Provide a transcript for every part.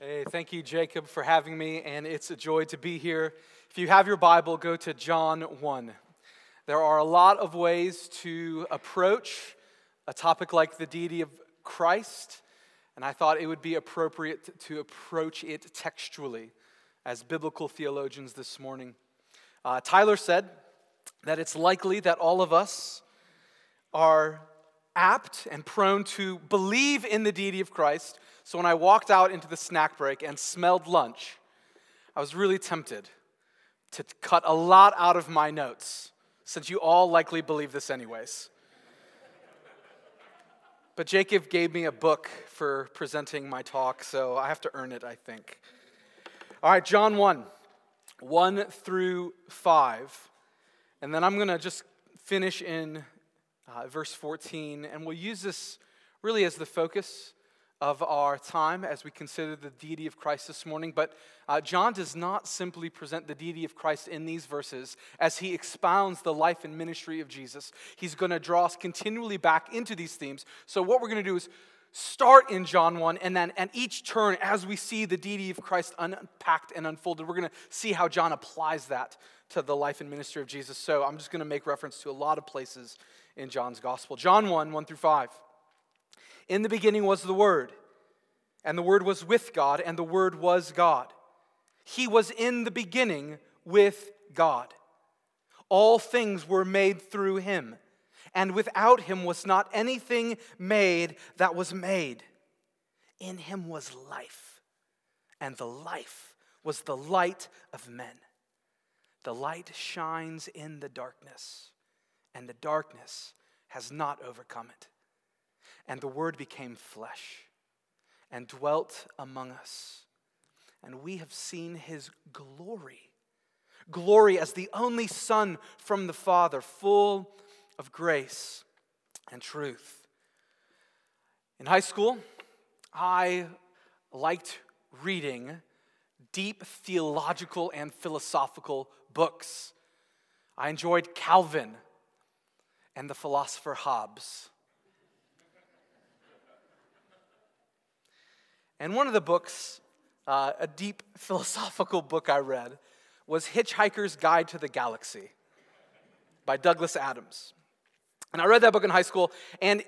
Hey, thank you, Jacob, for having me, and it's a joy to be here. If you have your Bible, go to John 1. There are a lot of ways to approach a topic like the deity of Christ, and I thought it would be appropriate to approach it textually as biblical theologians this morning. Uh, Tyler said that it's likely that all of us are apt and prone to believe in the deity of Christ so when I walked out into the snack break and smelled lunch, I was really tempted to cut a lot out of my notes, since you all likely believe this anyways. But Jacob gave me a book for presenting my talk, so I have to earn it, I think. All right, John 1, 1 through 5. And then I'm going to just finish in uh, verse 14, and we'll use this really as the focus of our time as we consider the deity of Christ this morning. But uh, John does not simply present the deity of Christ in these verses as he expounds the life and ministry of Jesus. He's going to draw us continually back into these themes. So, what we're going to do is start in John 1, and then and each turn, as we see the deity of Christ unpacked and unfolded, we're going to see how John applies that to the life and ministry of Jesus. So, I'm just going to make reference to a lot of places in John's gospel. John 1, 1 through 5. In the beginning was the Word, and the Word was with God, and the Word was God. He was in the beginning with God. All things were made through him, and without him was not anything made that was made. In him was life, and the life was the light of men. The light shines in the darkness, and the darkness has not overcome it. And the Word became flesh and dwelt among us. And we have seen his glory glory as the only Son from the Father, full of grace and truth. In high school, I liked reading deep theological and philosophical books. I enjoyed Calvin and the philosopher Hobbes. And one of the books, uh, a deep philosophical book I read, was Hitchhiker's Guide to the Galaxy by Douglas Adams. And I read that book in high school, and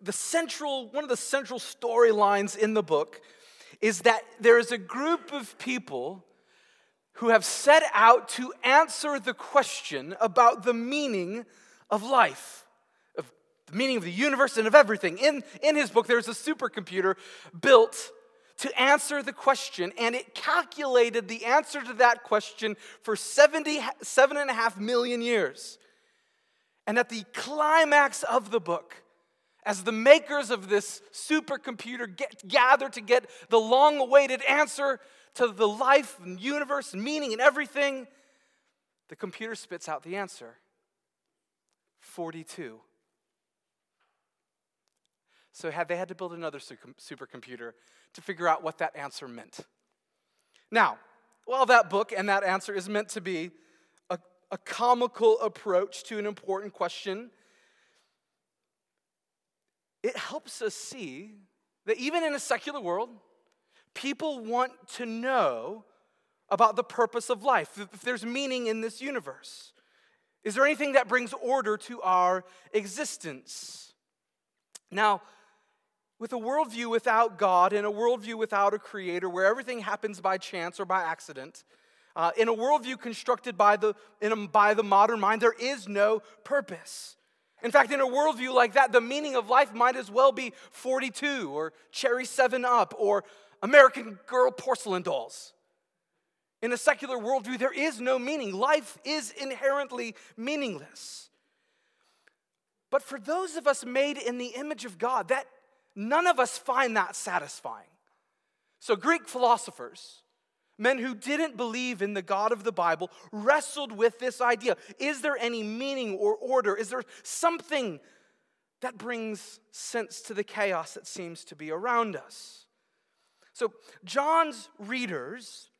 the central, one of the central storylines in the book is that there is a group of people who have set out to answer the question about the meaning of life of the meaning of the universe and of everything. In, in his book, there's a supercomputer built to answer the question, and it calculated the answer to that question for 77 and a half million years. And at the climax of the book, as the makers of this supercomputer get, gather to get the long awaited answer to the life and universe meaning and everything, the computer spits out the answer 42. So had they had to build another supercomputer to figure out what that answer meant. Now, while that book and that answer is meant to be a, a comical approach to an important question, it helps us see that even in a secular world, people want to know about the purpose of life, if there's meaning in this universe. Is there anything that brings order to our existence? Now, with a worldview without God, and a worldview without a creator, where everything happens by chance or by accident, uh, in a worldview constructed by the, a, by the modern mind, there is no purpose. In fact, in a worldview like that, the meaning of life might as well be 42 or Cherry 7 Up or American Girl porcelain dolls. In a secular worldview, there is no meaning. Life is inherently meaningless. But for those of us made in the image of God, that None of us find that satisfying. So, Greek philosophers, men who didn't believe in the God of the Bible, wrestled with this idea Is there any meaning or order? Is there something that brings sense to the chaos that seems to be around us? So, John's readers,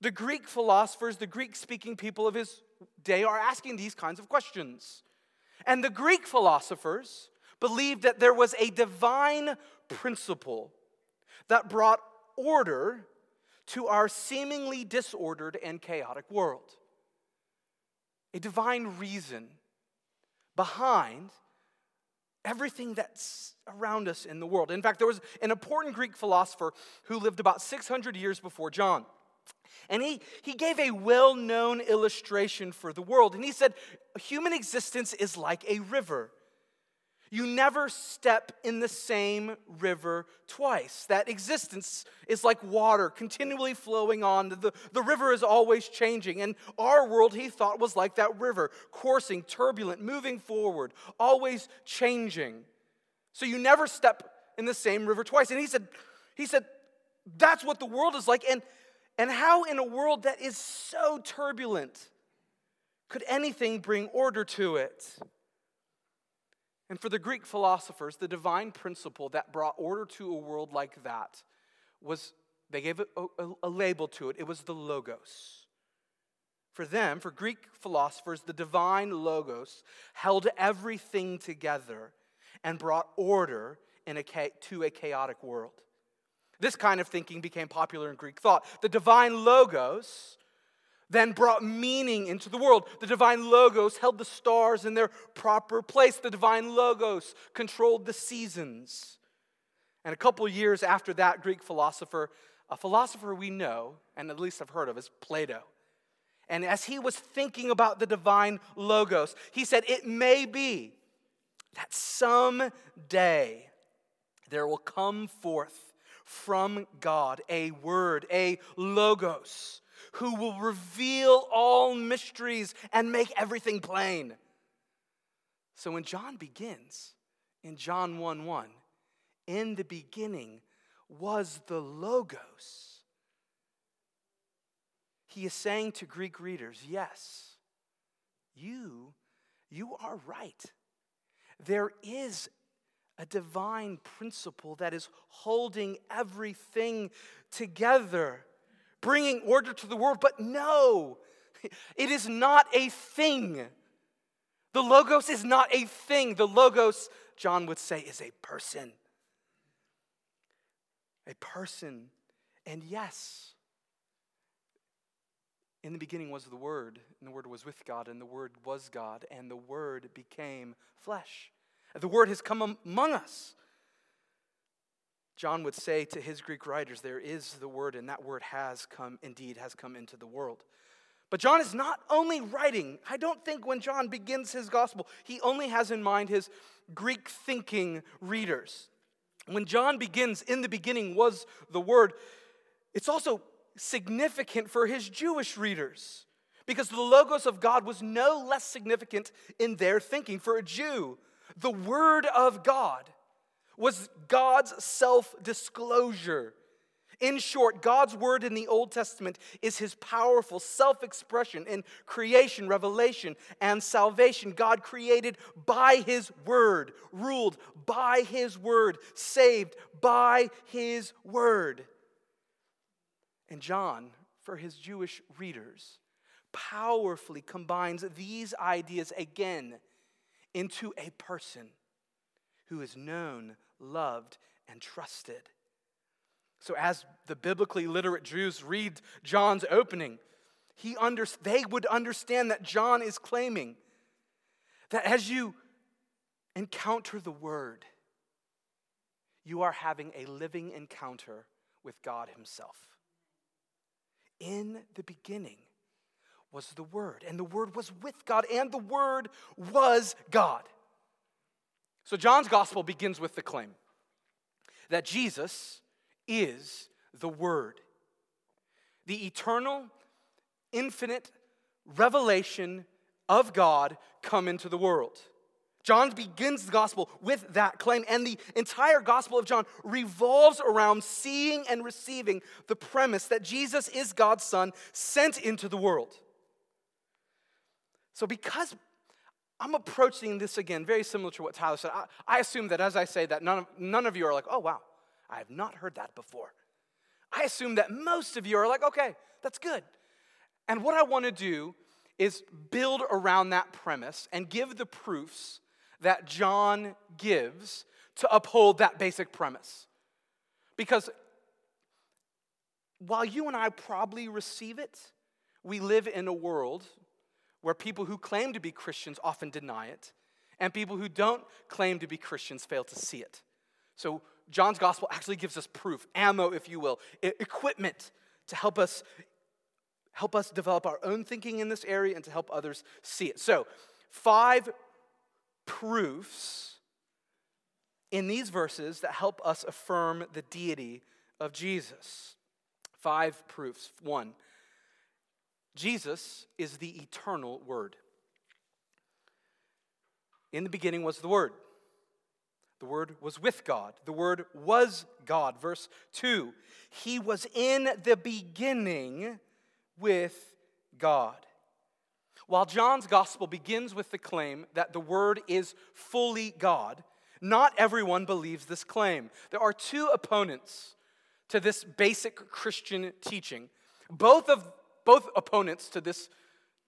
the Greek philosophers, the Greek speaking people of his day, are asking these kinds of questions. And the Greek philosophers, believed that there was a divine principle that brought order to our seemingly disordered and chaotic world. A divine reason behind everything that's around us in the world. In fact, there was an important Greek philosopher who lived about 600 years before John. And he, he gave a well known illustration for the world. And he said, Human existence is like a river. You never step in the same river twice. That existence is like water continually flowing on. The, the river is always changing. And our world, he thought, was like that river, coursing, turbulent, moving forward, always changing. So you never step in the same river twice. And he said, he said, that's what the world is like. And, and how in a world that is so turbulent could anything bring order to it? And for the Greek philosophers, the divine principle that brought order to a world like that was, they gave a, a, a label to it, it was the Logos. For them, for Greek philosophers, the divine Logos held everything together and brought order in a, to a chaotic world. This kind of thinking became popular in Greek thought. The divine Logos then brought meaning into the world. The divine logos held the stars in their proper place. The divine logos controlled the seasons. And a couple years after that Greek philosopher, a philosopher we know, and at least have heard of, is Plato. And as he was thinking about the divine logos, he said, It may be that someday there will come forth from God a word, a logos who will reveal all mysteries and make everything plain. So when John begins in John 1 1, in the beginning was the Logos. He is saying to Greek readers, yes, you, you are right. There is a divine principle that is holding everything together bringing order to the world. But no, it is not a thing. The Logos is not a thing. The Logos, John would say, is a person. A person. And yes, in the beginning was the Word, and the Word was with God, and the Word was God, and the Word became flesh. The Word has come among us. John would say to his Greek writers, There is the word, and that word has come, indeed, has come into the world. But John is not only writing, I don't think when John begins his gospel, he only has in mind his Greek thinking readers. When John begins, in the beginning was the word, it's also significant for his Jewish readers because the Logos of God was no less significant in their thinking. For a Jew, the Word of God was God's self disclosure. In short, God's word in the Old Testament is his powerful self expression in creation, revelation, and salvation. God created by his word, ruled by his word, saved by his word. And John, for his Jewish readers, powerfully combines these ideas again into a person who is known, loved, and trusted. So, as the biblically literate Jews read John's opening, he under, they would understand that John is claiming that as you encounter the Word, you are having a living encounter with God Himself. In the beginning was the Word, and the Word was with God, and the Word was God. So, John's gospel begins with the claim that Jesus is the Word, the eternal, infinite revelation of God come into the world. John begins the gospel with that claim, and the entire gospel of John revolves around seeing and receiving the premise that Jesus is God's Son sent into the world. So, because I'm approaching this again very similar to what Tyler said. I, I, assume that as I say that, none of, none of you are like, oh, wow, I have not heard that before. I assume that most of you are like, okay, that's good. And what I want to do is build around that premise and give the proofs that John gives to uphold that basic premise. Because while you and I probably receive it, we live in a world where people who claim to be Christians often deny it, and people who don't claim to be Christians fail to see it. So, John's gospel actually gives us proof, ammo, if you will, equipment to help us help us develop our own thinking in this area and to help others see it. So, five proofs in these verses that help us affirm the deity of Jesus. Five proofs. One, Jesus is the eternal Word. In the beginning was the Word. The Word was with God. The Word was God. Verse 2 He was in the beginning with God. While John's gospel begins with the claim that the Word is fully God, not everyone believes this claim. There are two opponents to this basic Christian teaching. Both of both opponents to this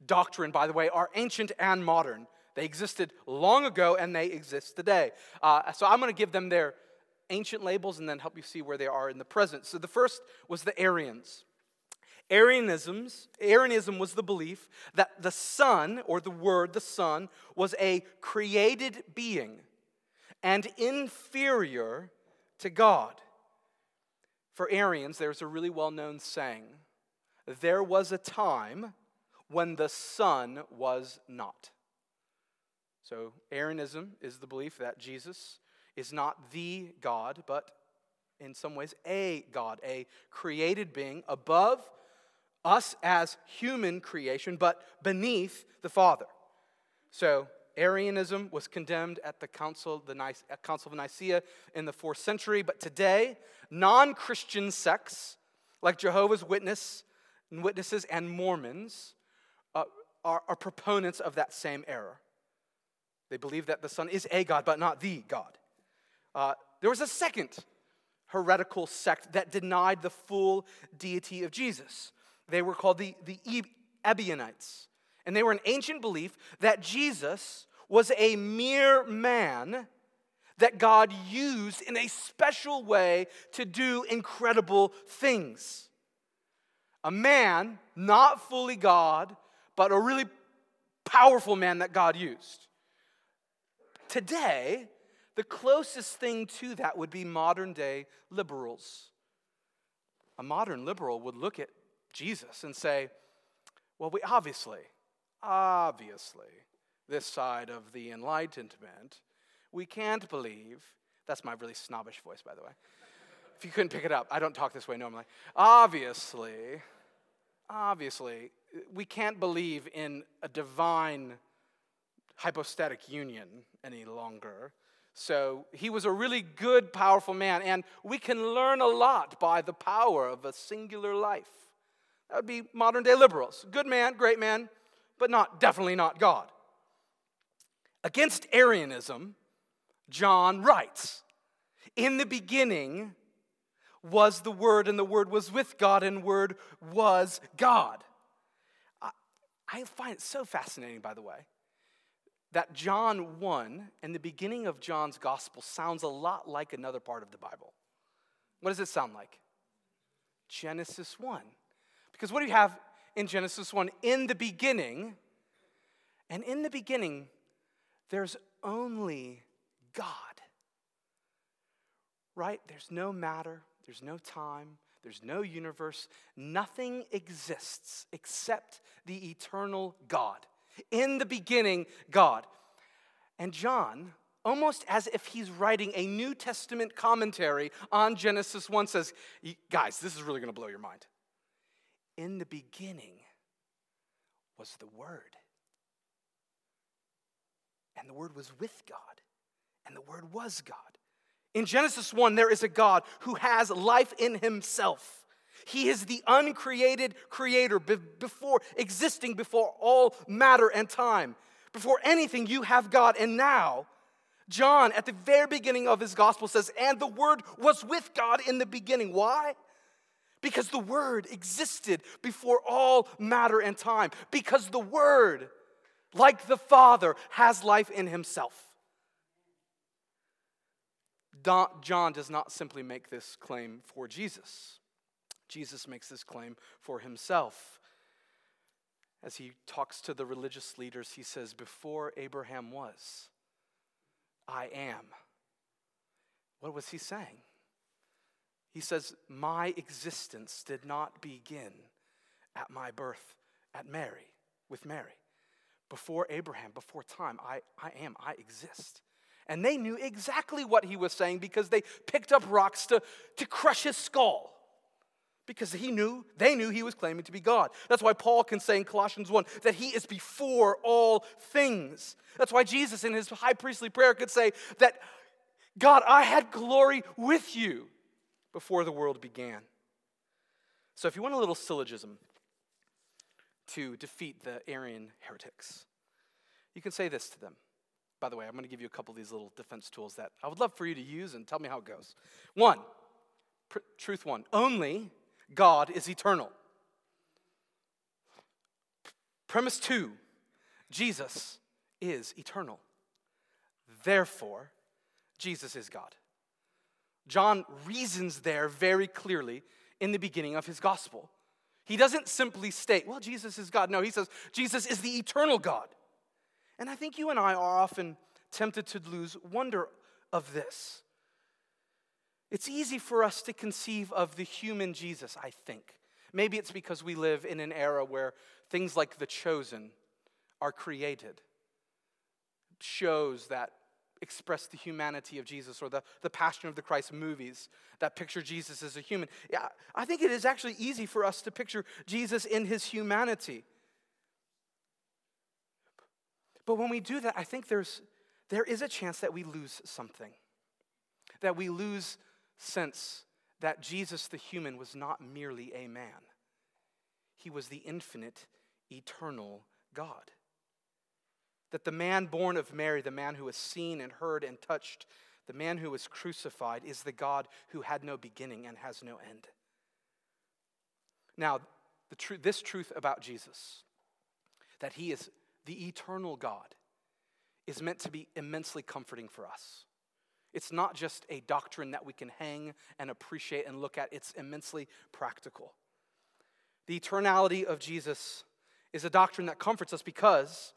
doctrine, by the way, are ancient and modern. They existed long ago and they exist today. Uh, so I'm going to give them their ancient labels and then help you see where they are in the present. So the first was the Arians. Arianism's, Arianism was the belief that the Son, or the Word, the Son, was a created being and inferior to God. For Arians, there's a really well known saying there was a time when the Son was not. So, Arianism is the belief that Jesus is not the God, but in some ways a God, a created being above us as human creation, but beneath the Father. So, Arianism was condemned at the Council, of, the Council of Nicaea in the fourth century, but today, non Christian sects like Jehovah's Witness, Witnesses and Mormons uh, are, are proponents of that same error. They believe that the Son is a God, but not the God. Uh, there was a second heretical sect that denied the full deity of Jesus. They were called the, the Ebionites. And they were an ancient belief that Jesus was a mere man that God used in a special way to do incredible things. A man, not fully God, but a really powerful man that God used. Today, the closest thing to that would be modern day liberals. A modern liberal would look at Jesus and say, well, we obviously, obviously, this side of the Enlightenment, we can't believe. That's my really snobbish voice, by the way. If you couldn't pick it up, I don't talk this way normally. Obviously, obviously, we can't believe in a divine hypostatic union any longer. So he was a really good, powerful man, and we can learn a lot by the power of a singular life. That would be modern day liberals. Good man, great man, but not definitely not God. Against Arianism, John writes, In the beginning was the Word, and the Word was with God, and Word was God. I, I find it so fascinating, by the way, that John 1 and the beginning of John's gospel sounds a lot like another part of the Bible. What does it sound like? Genesis 1. Because what do you have in Genesis 1? In the beginning, and in the beginning, there's only God. Right? There's no matter, there's no time, there's no universe. Nothing exists except the eternal God. In the beginning, God. And John, almost as if he's writing a New Testament commentary on Genesis 1, says, Guys, this is really going to blow your mind. In the beginning was the Word. And the Word was with God. And the Word was God. In Genesis 1, there is a God who has life in himself. He is the uncreated creator before existing before all matter and time. Before anything, you have God. And now, John, at the very beginning of his gospel, says, And the Word was with God in the beginning. Why? Because the Word existed before all matter and time. Because the Word, like the Father, has life in himself. John does not simply make this claim for Jesus. Jesus makes this claim for himself. As he talks to the religious leaders, he says, Before Abraham was, I am. What was he saying? He says, My existence did not begin at my birth at Mary, with Mary. Before Abraham, before time, I, I am, I exist. And they knew exactly what he was saying because they picked up rocks to, to crush his skull. Because he knew, they knew he was claiming to be God. That's why Paul can say in Colossians 1 that he is before all things. That's why Jesus in his high priestly prayer could say that, God, I had glory with you before the world began. So if you want a little syllogism to defeat the Arian heretics, you can say this to them. By the way, I'm going to give you a couple of these little defense tools that I would love for you to use and tell me how it goes. One, pr- truth one, only God is eternal. Premise two, Jesus is eternal. Therefore, Jesus is God. John reasons there very clearly in the beginning of his gospel. He doesn't simply state, well, Jesus is God. No, he says, Jesus is the eternal God. And I think you and I are often tempted to lose wonder of this. It's easy for us to conceive of the human Jesus, I think. Maybe it's because we live in an era where things like The Chosen are created, shows that express the humanity of Jesus or the, the Passion of the Christ movies that picture Jesus as a human. Yeah, I think it is actually easy for us to picture Jesus in his humanity. But when we do that, I think there's, there is a chance that we lose something, that we lose sense that Jesus the human was not merely a man, he was the infinite, eternal God. That the man born of Mary, the man who was seen and heard and touched, the man who was crucified, is the God who had no beginning and has no end. Now, the tr- this truth about Jesus, that he is the eternal God, is meant to be immensely comforting for us. It's not just a doctrine that we can hang and appreciate and look at, it's immensely practical. The eternality of Jesus is a doctrine that comforts us because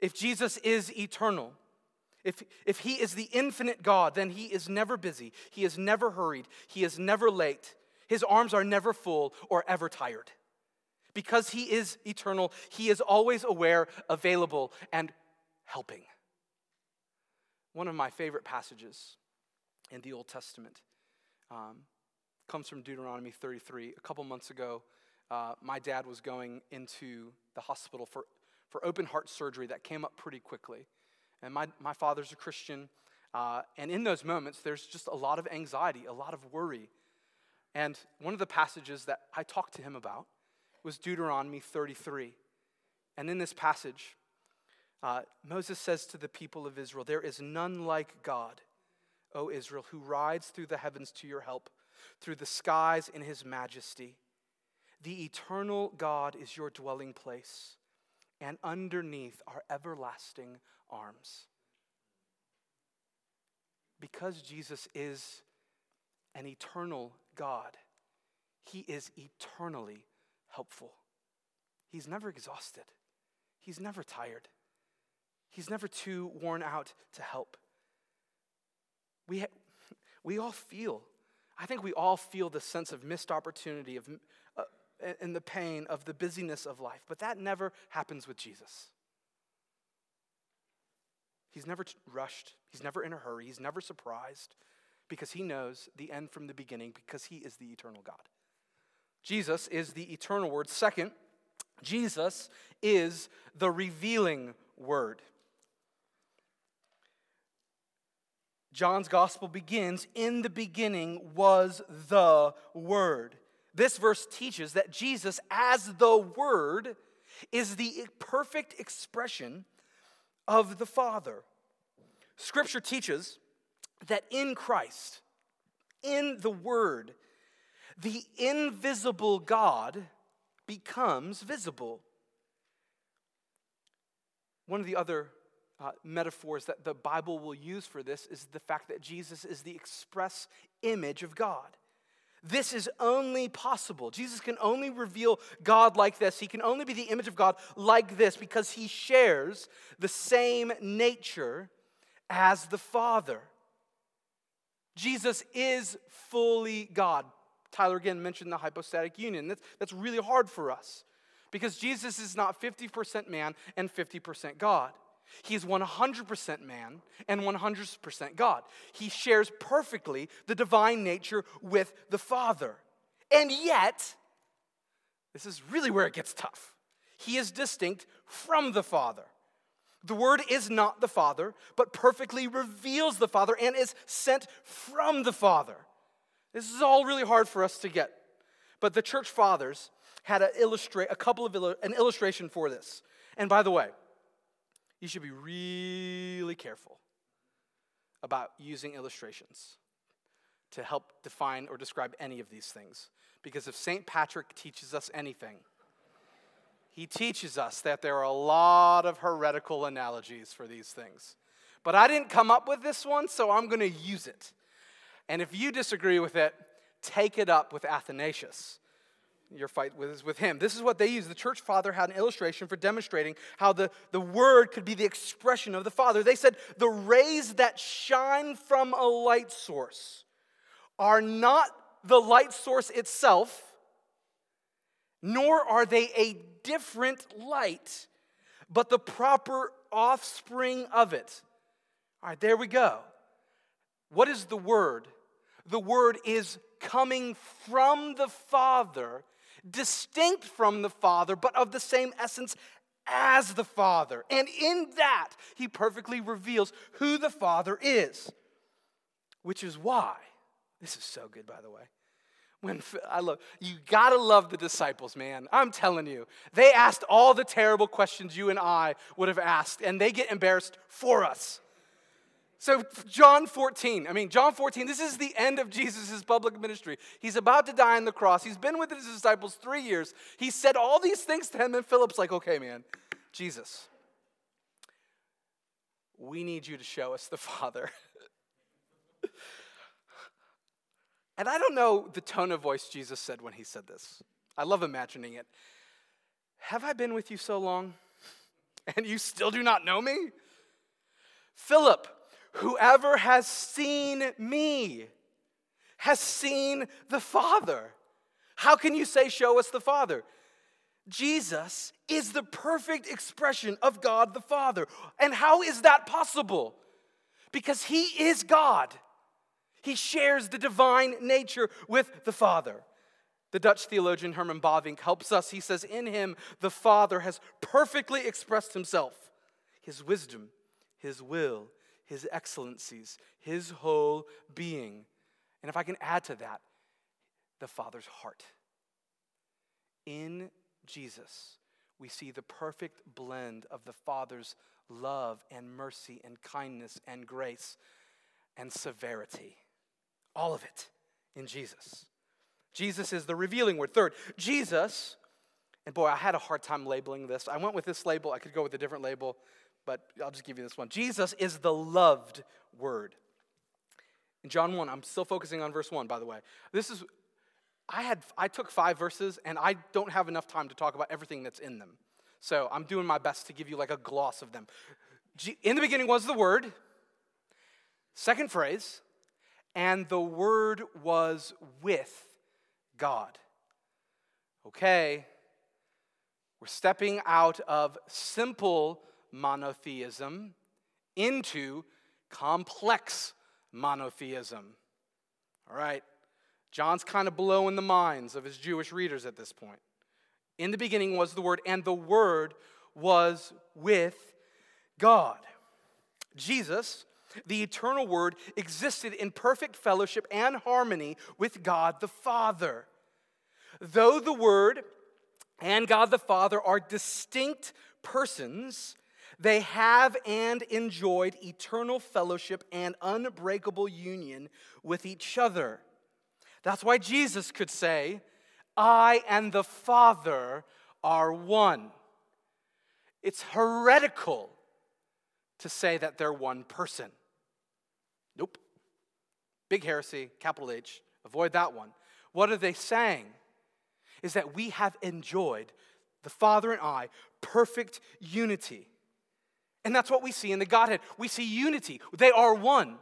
if Jesus is eternal, if, if he is the infinite God, then he is never busy, he is never hurried, he is never late, his arms are never full or ever tired. Because he is eternal, he is always aware, available, and helping. One of my favorite passages in the Old Testament um, comes from Deuteronomy 33. A couple months ago, uh, my dad was going into the hospital for for open heart surgery that came up pretty quickly. And my, my father's a Christian. Uh, and in those moments, there's just a lot of anxiety, a lot of worry. And one of the passages that I talked to him about was Deuteronomy 33. And in this passage, uh, Moses says to the people of Israel, There is none like God, O Israel, who rides through the heavens to your help, through the skies in his majesty. The eternal God is your dwelling place and underneath are everlasting arms. Because Jesus is an eternal God, he is eternally helpful. He's never exhausted, he's never tired, he's never too worn out to help. We, ha- we all feel, I think we all feel the sense of missed opportunity, of, uh, and the pain of the busyness of life. But that never happens with Jesus. He's never rushed, he's never in a hurry, he's never surprised because he knows the end from the beginning because he is the eternal God. Jesus is the eternal word. Second, Jesus is the revealing word. John's gospel begins In the beginning was the Word. This verse teaches that Jesus, as the Word, is the perfect expression of the Father. Scripture teaches that in Christ, in the Word, the invisible God becomes visible. One of the other uh, metaphors that the Bible will use for this is the fact that Jesus is the express image of God This is only possible. Jesus can only reveal God like this. He can only be the image of God like this because he shares the same nature as the Father. Jesus is fully God. Tyler again mentioned the hypostatic union. That's, that's really hard for us because Jesus is not 50% man and 50% God. He is 100% man and 100% God. He shares perfectly the divine nature with the Father. And yet, this is really where it gets tough. He is distinct from the Father. The Word is not the Father, but perfectly reveals the Father and is sent from the Father. This is all really hard for us to get. But the church fathers had a, a couple of an illustration for this. And by the way, you should be really careful about using illustrations to help define or describe any of these things. Because if St. Patrick teaches us anything, he teaches us that there are a lot of heretical analogies for these things. But I didn't come up with this one, so I'm going to use it. And if you disagree with it, take it up with Athanasius your fight is with him. This is what they use. The church father had an illustration for demonstrating how the, the word could be the expression of the Father. They said, The rays that shine from a light source are not the light source itself, nor are they a different light, but the proper offspring of it. All right, there we go. What is the word? The word is coming from the Father distinct from the Father, but of the same essence as the Father. And in that, he perfectly reveals who the Father is, which is why, this is so good, by the way. When I love you gotta love the disciples, man. I'm telling you. They asked all the terrible questions you and I would have asked, and they get embarrassed for us. So, John 14, I mean, John 14, this is the end of Jesus' public ministry. He's about to die on the cross. He's been with his disciples three years. He said all these things to him, and Philip's like, okay, man, Jesus, we need you to show us the Father. and I don't know the tone of voice Jesus said when he said this. I love imagining it. Have I been with you so long, and you still do not know me? Philip, Whoever has seen me has seen the Father. How can you say, Show us the Father? Jesus is the perfect expression of God the Father. And how is that possible? Because he is God. He shares the divine nature with the Father. The Dutch theologian Herman Bavinck helps us. He says, In him, the Father has perfectly expressed himself, his wisdom, his will, his excellencies, his whole being. And if I can add to that, the Father's heart. In Jesus, we see the perfect blend of the Father's love and mercy and kindness and grace and severity. All of it in Jesus. Jesus is the revealing word. Third, Jesus, and boy, I had a hard time labeling this. I went with this label, I could go with a different label but I'll just give you this one. Jesus is the loved word. In John 1, I'm still focusing on verse 1, by the way. This is, I had, I took five verses, and I don't have enough time to talk about everything that's in them. So I'm doing my best to give you like a gloss of them. In the beginning was the Word, second phrase, and the Word was with God. Okay, we're stepping out of simple monotheism into complex monotheism. All right, John's kind of blowing the minds of his Jewish readers at this point. In the beginning was the Word, and the Word was with God. Jesus, the eternal Word, existed in perfect fellowship and harmony with God the Father. Though the Word and God the Father are distinct persons, they have and enjoyed eternal fellowship and unbreakable union with each other. That's why Jesus could say, I and the Father are one. It's heretical to say that they're one person. Nope. Big heresy, capital H. Avoid that one. What are they saying? Is that we have enjoyed, the Father and I, perfect unity. And that's what we see in the Godhead. We see unity, they are one.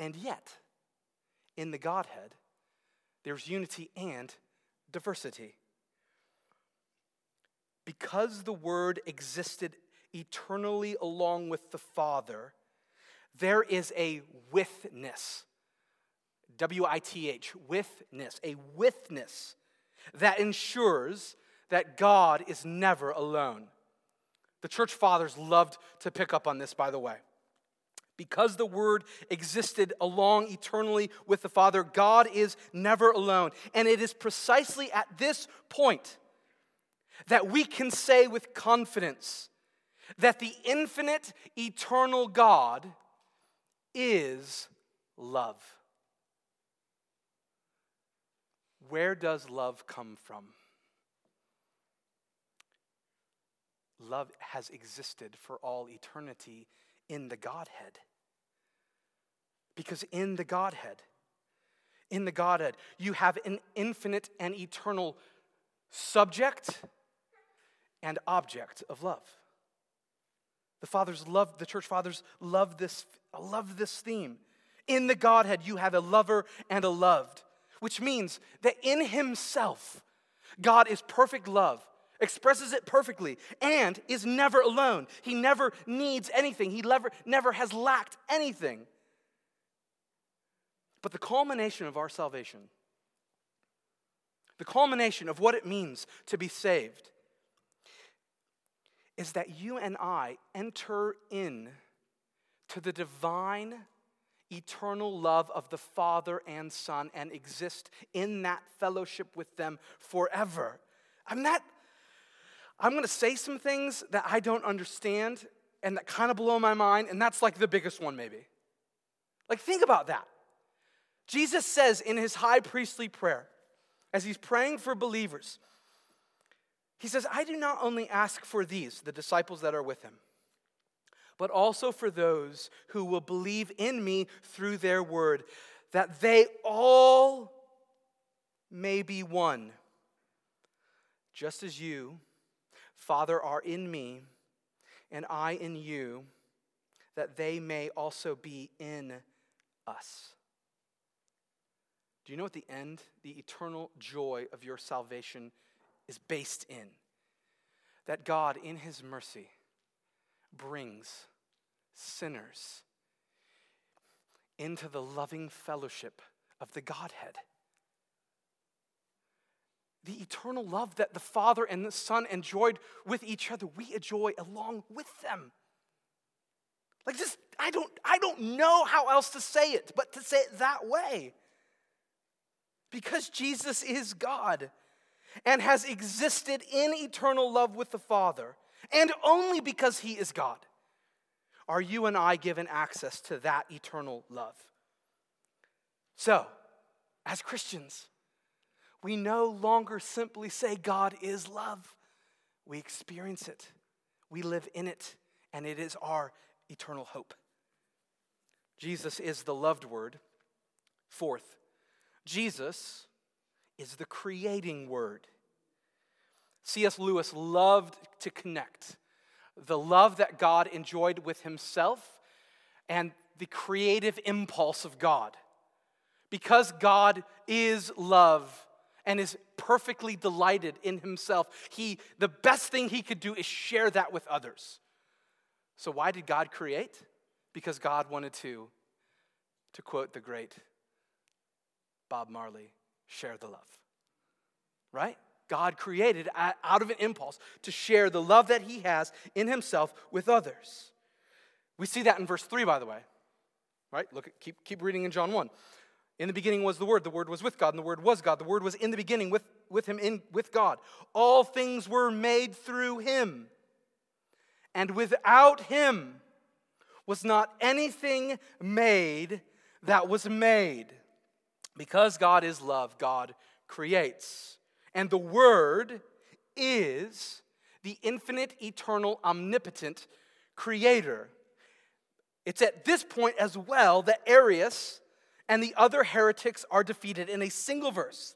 And yet, in the Godhead, there's unity and diversity. Because the Word existed eternally along with the Father, there is a withness. W I T H, withness, a witness that ensures that God is never alone. The church fathers loved to pick up on this, by the way. Because the Word existed along eternally with the Father, God is never alone. And it is precisely at this point that we can say with confidence that the infinite, eternal God is love. Where does love come from? Love has existed for all eternity in the Godhead. Because in the Godhead, in the Godhead, you have an infinite and eternal subject and object of love. The fathers love, the church fathers love this, love this theme. In the Godhead, you have a lover and a loved, which means that in himself, God is perfect love, expresses it perfectly, and is never alone. He never needs anything, he never, never has lacked anything. But the culmination of our salvation, the culmination of what it means to be saved, is that you and I enter in to the divine eternal love of the Father and Son and exist in that fellowship with them forever. I'm not I'm going to say some things that I don't understand and that kind of blow my mind and that's like the biggest one maybe. Like think about that. Jesus says in his high priestly prayer as he's praying for believers he says, I do not only ask for these, the disciples that are with him, but also for those who will believe in me through their word, that they all may be one. Just as you, Father, are in me, and I in you, that they may also be in us. Do you know what the end, the eternal joy of your salvation is based in. That God, in His mercy, brings sinners into the loving fellowship of the Godhead. The eternal love that the Father and the Son enjoyed with each other, we enjoy along with them. Like this, I don't, I don't know how else to say it, but to say it that way. Because Jesus is God and has existed in eternal love with the Father, and only because He is God, are you and I given access to that eternal love. So, as Christians, we no longer simply say God is love. We experience it, we live in it, and it is our eternal hope. Jesus is the loved word. Fourth, Jesus is the creating word. C.S. Lewis loved to connect the love that God enjoyed with himself and the creative impulse of God. Because God is love and is perfectly delighted in himself, he, the best thing he could do is share that with others. So, why did God create? Because God wanted to, to quote the great Bob Marley, share the love. Right? God created out of an impulse to share the love that he has in himself with others. We see that in verse 3, by the way. Right? Look, at, keep, keep reading in John 1. In the beginning was the Word, the Word was with God, and the Word was God. The Word was in the beginning with, with Him, in, with God. All things were made through Him. And without Him was not anything made that was made. Because God is love, God creates. And the Word is the infinite, eternal, omnipotent Creator. It's at this point as well that Arius and the other heretics are defeated in a single verse.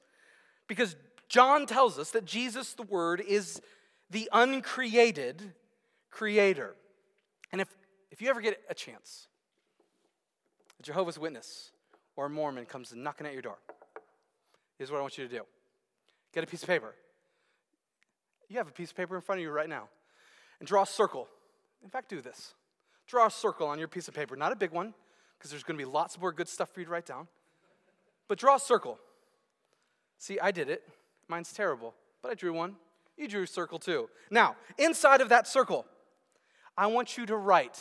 Because John tells us that Jesus, the Word, is the uncreated creator. And if, if you ever get a chance, a Jehovah's Witness or a Mormon comes knocking at your door, here's what I want you to do get a piece of paper. You have a piece of paper in front of you right now. And draw a circle. In fact, do this. Draw a circle on your piece of paper, not a big one, because there's going to be lots more good stuff for you to write down. But draw a circle. See, I did it. Mine's terrible, but I drew one. You drew a circle too. Now, inside of that circle, I want you to write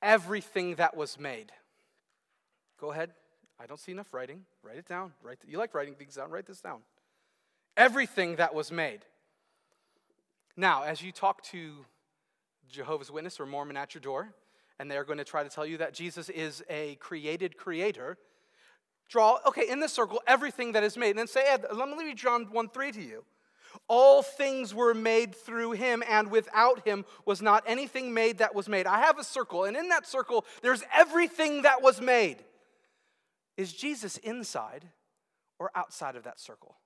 everything that was made. Go ahead. I don't see enough writing. Write it down. Write you like writing things down. Write this down. Everything that was made. Now, as you talk to Jehovah's Witness or Mormon at your door, and they're going to try to tell you that Jesus is a created creator, draw, okay, in this circle, everything that is made. And then say, let me read John 1 3 to you. All things were made through him, and without him was not anything made that was made. I have a circle, and in that circle, there's everything that was made. Is Jesus inside or outside of that circle?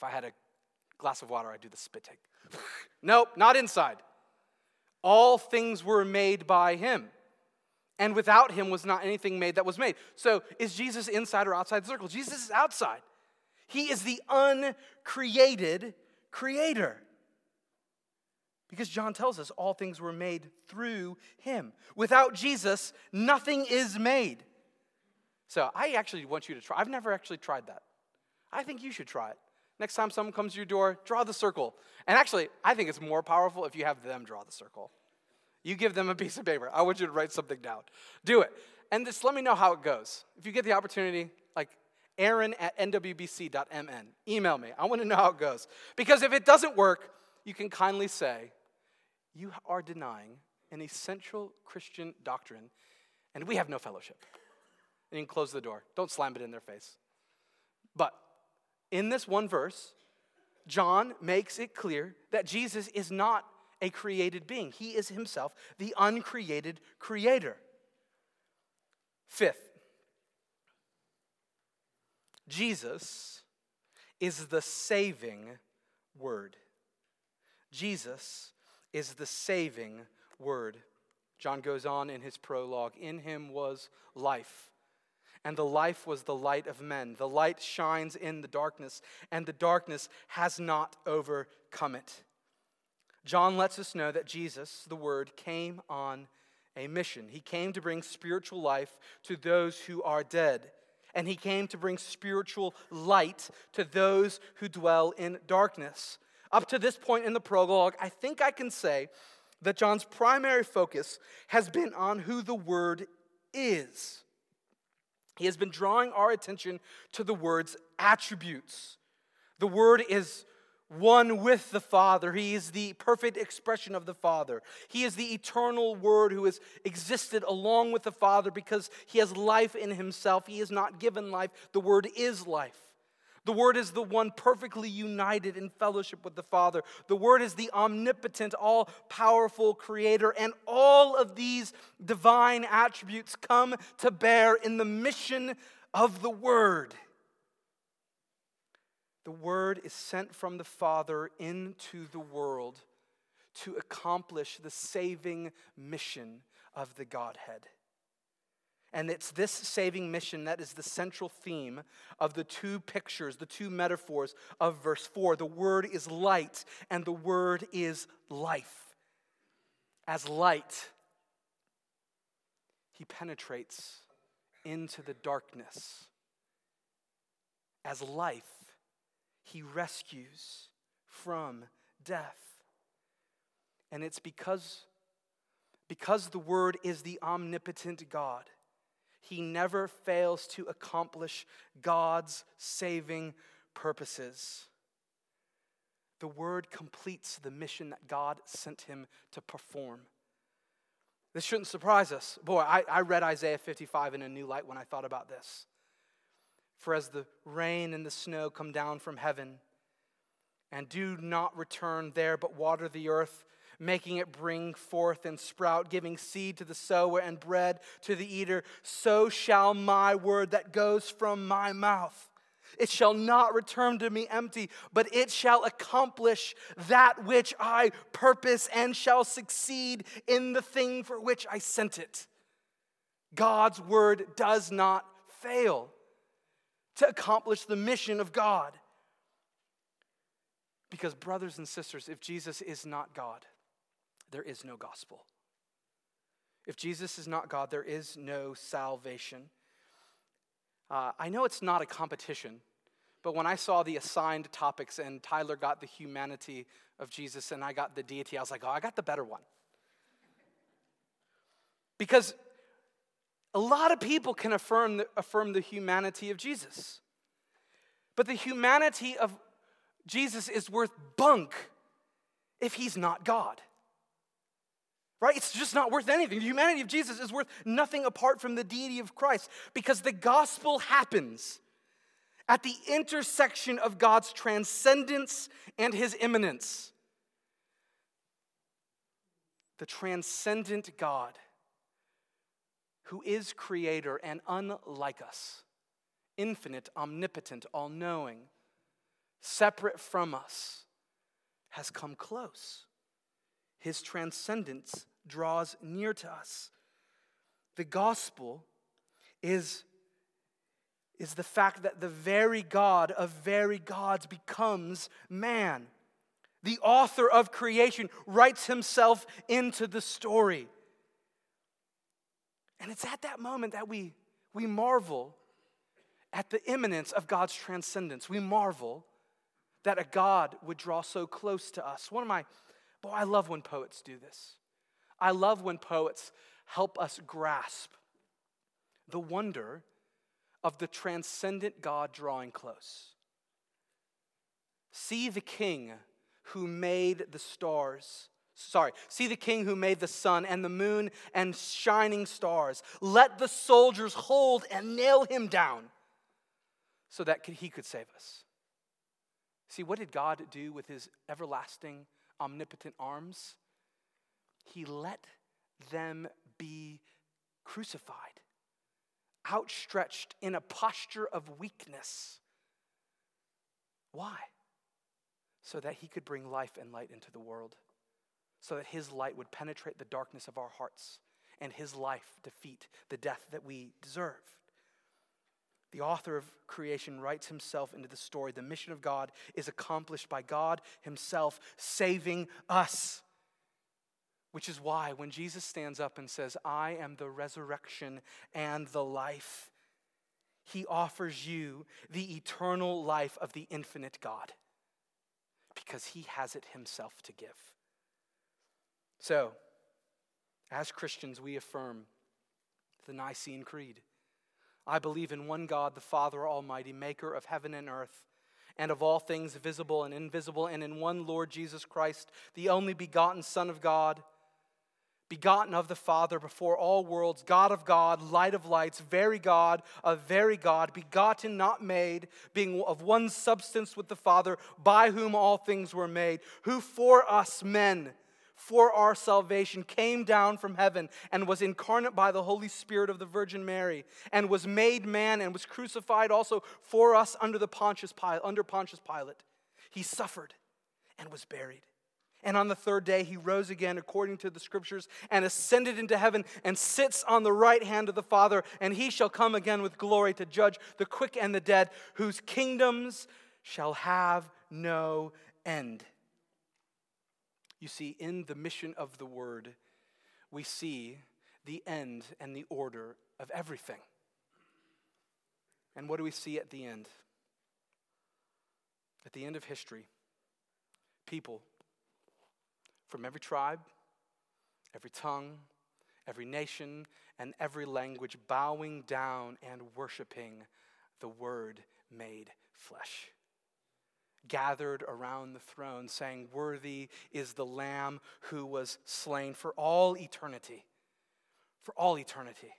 If I had a glass of water, I'd do the spit take. nope, not inside. All things were made by him. And without him was not anything made that was made. So is Jesus inside or outside the circle? Jesus is outside. He is the uncreated creator. Because John tells us all things were made through him. Without Jesus, nothing is made. So I actually want you to try. I've never actually tried that. I think you should try it. Next time someone comes to your door, draw the circle. And actually, I think it's more powerful if you have them draw the circle. You give them a piece of paper. I want you to write something down. Do it. And just let me know how it goes. If you get the opportunity, like aaron at nwbc.mn, email me. I want to know how it goes. Because if it doesn't work, you can kindly say, You are denying an essential Christian doctrine, and we have no fellowship. And you can close the door. Don't slam it in their face. But in this one verse, John makes it clear that Jesus is not a created being, he is himself the uncreated creator. Fifth, Jesus is the saving word. Jesus is the saving word. John goes on in his prologue In him was life and the life was the light of men. The light shines in the darkness, and the darkness has not overcome it. John lets us know that Jesus, the Word, came on a mission. He came to bring spiritual life to those who are dead, and he came to bring spiritual light to those who dwell in darkness. Up to this point in the prologue, I think I can say that John's primary focus has been on who the Word is. He has been drawing our attention to the word's attributes. The word is one with the Father. He is the perfect expression of the Father. He is the eternal Word who has existed along with the Father because He has life in Himself. He is not given life, the Word is life. The Word is the one perfectly united in fellowship with the Father. The Word is the omnipotent, all powerful Creator. And all of these divine attributes come to bear in the mission of the Word. The Word is sent from the Father into the world to accomplish the saving mission of the Godhead. And it's this saving mission that is the central theme of the two pictures, the two metaphors of verse 4. The word is light, and the word is life. As light, he penetrates into the darkness. As life, he rescues from death. And it's because, because the word is the omnipotent God he never fails to accomplish God's saving purposes. The Word completes the mission that God sent him to perform. This shouldn't surprise us. Boy, I, I read Isaiah 55 in a new light when I thought about this. For as the rain and the snow come down from heaven, and do not return there, but water the earth, making it bring forth and sprout, giving seed to the sower and bread to the eater, so shall my word that goes from my mouth. It shall not return to me empty, but it shall accomplish that which I purpose and shall succeed in the thing for which I sent it. God's word does not fail to accomplish the mission of God. Because, brothers and sisters, if Jesus is not God, there is no gospel. If Jesus is not God, there is no salvation. Uh, I know it's not a competition, but when I saw the assigned topics and Tyler got the humanity of Jesus and I got the deity, I was like, oh, I got the better one. Because a lot of people can affirm the, affirm the humanity of Jesus. But the humanity of Jesus is worth bunk if he's not God. Right? It's just not worth anything. The humanity of Jesus is worth nothing apart from the deity of Christ because the gospel happens at the intersection of God's transcendence and his immanence. The transcendent God who is creator and unlike us, infinite, omnipotent, all knowing, separate from us, has come close. His transcendence draws near to us. The gospel is, is the fact that the very God of very gods becomes man. The author of creation writes himself into the story. And it's at that moment that we, we marvel at the immanence of God's transcendence. We marvel that a God would draw so close to us. One of my, boy, I love when poets do this. I love when poets help us grasp the wonder of the transcendent God drawing close. See the king who made the stars sorry, see the king who made the sun and the moon and shining stars. Let the soldiers hold and nail him down so that he could save us. See, what did God do with his everlasting, omnipotent arms? He let them be crucified, outstretched in a posture of weakness. Why? So that he could bring life and light into the world so that his light would penetrate the darkness of our hearts and his life defeat the death that we deserve. The author of creation writes himself into the story. The mission of God is accomplished by God himself saving us. Which is why when Jesus stands up and says, I am the resurrection and the life, he offers you the eternal life of the infinite God because he has it himself to give. So, as Christians, we affirm the Nicene Creed. I believe in one God, the Father Almighty, maker of heaven and earth, and of all things visible and invisible, and in one Lord Jesus Christ, the only begotten Son of God, begotten of the Father before all worlds, God of God, light of lights, very God of very God, begotten, not made, being of one substance with the Father, by whom all things were made, who for us men, for our salvation came down from heaven and was incarnate by the Holy Spirit of the Virgin Mary and was made man and was crucified also for us under the Pontius Pilate, under Pontius Pilate. He suffered and was buried. And on the third day, he rose again according to the scriptures and ascended into heaven and sits on the right hand of the Father. And he shall come again with glory to judge the quick and the dead, whose kingdoms shall have no end. You see, in the mission of the word, we see the end and the order of everything. And what do we see at the end? At the end of history, people from every tribe, every tongue, every nation, and every language bowing down and worshiping the Word made flesh gathered around the throne, saying, Worthy is the Lamb who was slain for all eternity. For all eternity,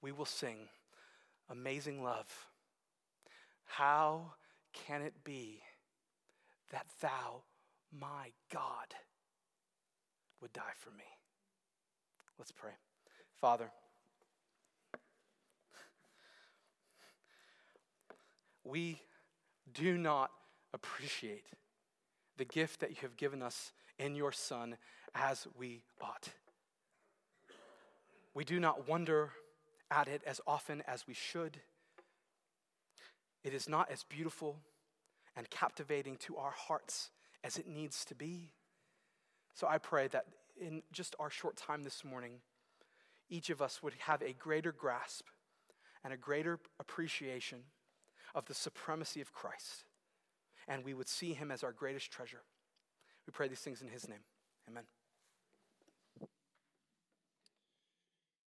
we will sing Amazing Love. How can it be that thou, my God, would die for me. Let's pray. Father, we do not appreciate the gift that you have given us in your Son as we ought. We do not wonder at it as often as we should. It is not as beautiful and captivating to our hearts as it needs to be. So I pray that in just our short time this morning, each of us would have a greater grasp and a greater appreciation of the supremacy of Christ, and we would see him as our greatest treasure. We pray these things in his name. Amen.